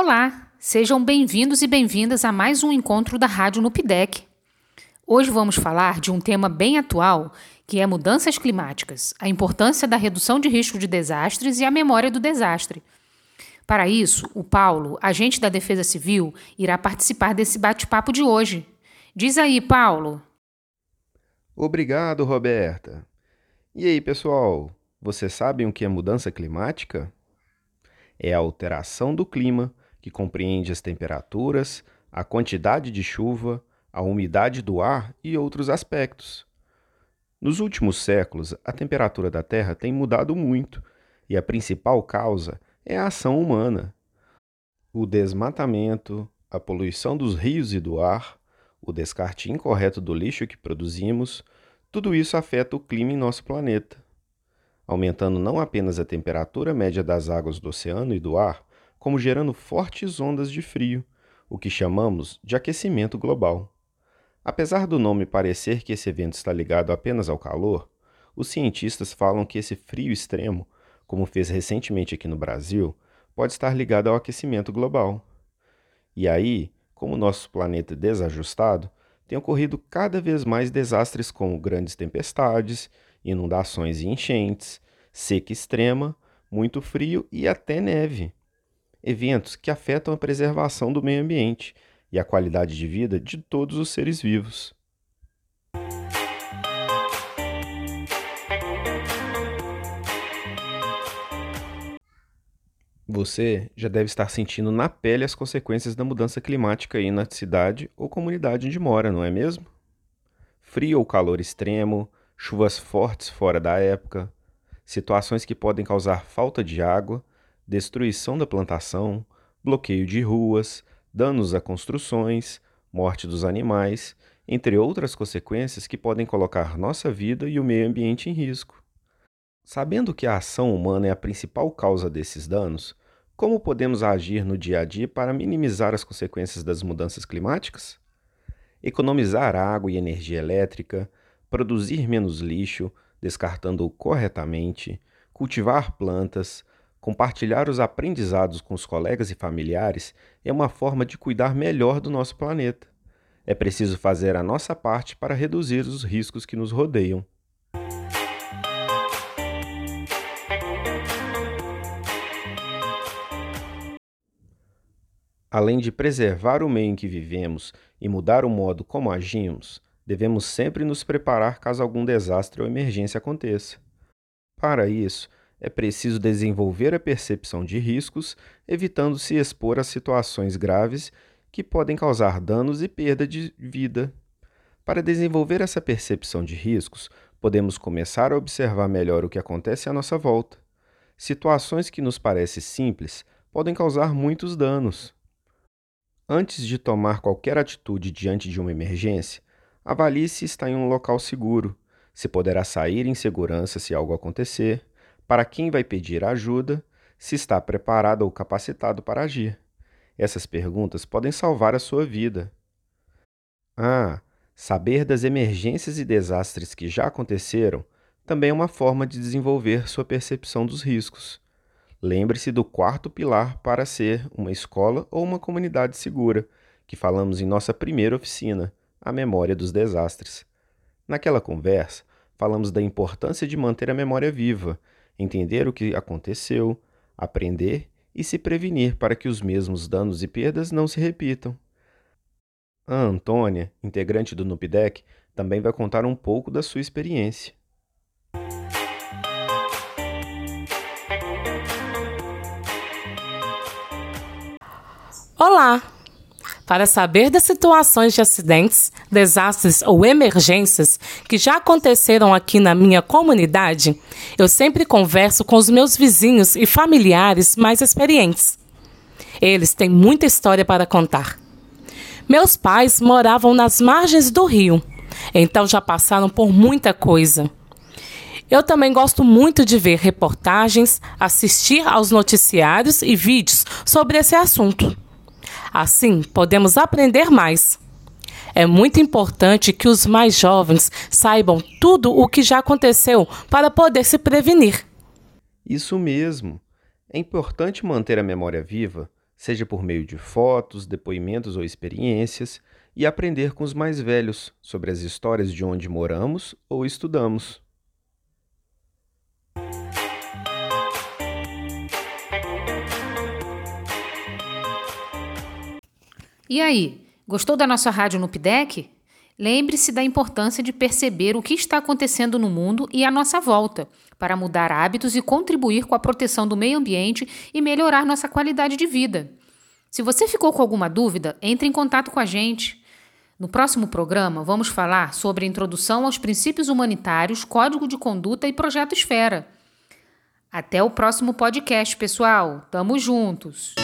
Olá, sejam bem-vindos e bem-vindas a mais um encontro da Rádio Nupidec. Hoje vamos falar de um tema bem atual, que é mudanças climáticas, a importância da redução de risco de desastres e a memória do desastre. Para isso, o Paulo, agente da Defesa Civil, irá participar desse bate-papo de hoje. Diz aí, Paulo. Obrigado, Roberta. E aí, pessoal, vocês sabem o que é mudança climática? É a alteração do clima que compreende as temperaturas, a quantidade de chuva, a umidade do ar e outros aspectos. Nos últimos séculos, a temperatura da Terra tem mudado muito e a principal causa é a ação humana. O desmatamento, a poluição dos rios e do ar, o descarte incorreto do lixo que produzimos, tudo isso afeta o clima em nosso planeta, aumentando não apenas a temperatura média das águas do oceano e do ar, como gerando fortes ondas de frio, o que chamamos de aquecimento global. Apesar do nome parecer que esse evento está ligado apenas ao calor, os cientistas falam que esse frio extremo, como fez recentemente aqui no Brasil, pode estar ligado ao aquecimento global. E aí, como nosso planeta é desajustado, tem ocorrido cada vez mais desastres como grandes tempestades, inundações e enchentes, seca extrema, muito frio e até neve eventos que afetam a preservação do meio ambiente e a qualidade de vida de todos os seres vivos. Você já deve estar sentindo na pele as consequências da mudança climática aí na cidade ou comunidade onde mora, não é mesmo? Frio ou calor extremo, chuvas fortes fora da época, situações que podem causar falta de água destruição da plantação, bloqueio de ruas, danos a construções, morte dos animais, entre outras consequências que podem colocar nossa vida e o meio ambiente em risco. Sabendo que a ação humana é a principal causa desses danos, como podemos agir no dia a dia para minimizar as consequências das mudanças climáticas? Economizar água e energia elétrica, produzir menos lixo, descartando-o corretamente, cultivar plantas, Compartilhar os aprendizados com os colegas e familiares é uma forma de cuidar melhor do nosso planeta. É preciso fazer a nossa parte para reduzir os riscos que nos rodeiam. Além de preservar o meio em que vivemos e mudar o modo como agimos, devemos sempre nos preparar caso algum desastre ou emergência aconteça. Para isso, é preciso desenvolver a percepção de riscos, evitando se expor a situações graves que podem causar danos e perda de vida. Para desenvolver essa percepção de riscos, podemos começar a observar melhor o que acontece à nossa volta. Situações que nos parecem simples podem causar muitos danos. Antes de tomar qualquer atitude diante de uma emergência, avalie se está em um local seguro, se poderá sair em segurança se algo acontecer para quem vai pedir ajuda, se está preparado ou capacitado para agir. Essas perguntas podem salvar a sua vida. Ah, saber das emergências e desastres que já aconteceram também é uma forma de desenvolver sua percepção dos riscos. Lembre-se do quarto pilar para ser uma escola ou uma comunidade segura, que falamos em nossa primeira oficina, a memória dos desastres. Naquela conversa, falamos da importância de manter a memória viva entender o que aconteceu, aprender e se prevenir para que os mesmos danos e perdas não se repitam. A Antônia, integrante do NUPDEC, também vai contar um pouco da sua experiência. Para saber das situações de acidentes, desastres ou emergências que já aconteceram aqui na minha comunidade, eu sempre converso com os meus vizinhos e familiares mais experientes. Eles têm muita história para contar. Meus pais moravam nas margens do rio, então já passaram por muita coisa. Eu também gosto muito de ver reportagens, assistir aos noticiários e vídeos sobre esse assunto. Assim, podemos aprender mais. É muito importante que os mais jovens saibam tudo o que já aconteceu para poder se prevenir. Isso mesmo. É importante manter a memória viva, seja por meio de fotos, depoimentos ou experiências, e aprender com os mais velhos sobre as histórias de onde moramos ou estudamos. E aí, gostou da nossa rádio no PIDEC? Lembre-se da importância de perceber o que está acontecendo no mundo e à nossa volta, para mudar hábitos e contribuir com a proteção do meio ambiente e melhorar nossa qualidade de vida. Se você ficou com alguma dúvida, entre em contato com a gente. No próximo programa, vamos falar sobre a introdução aos princípios humanitários, código de conduta e projeto Esfera. Até o próximo podcast, pessoal. Tamo juntos!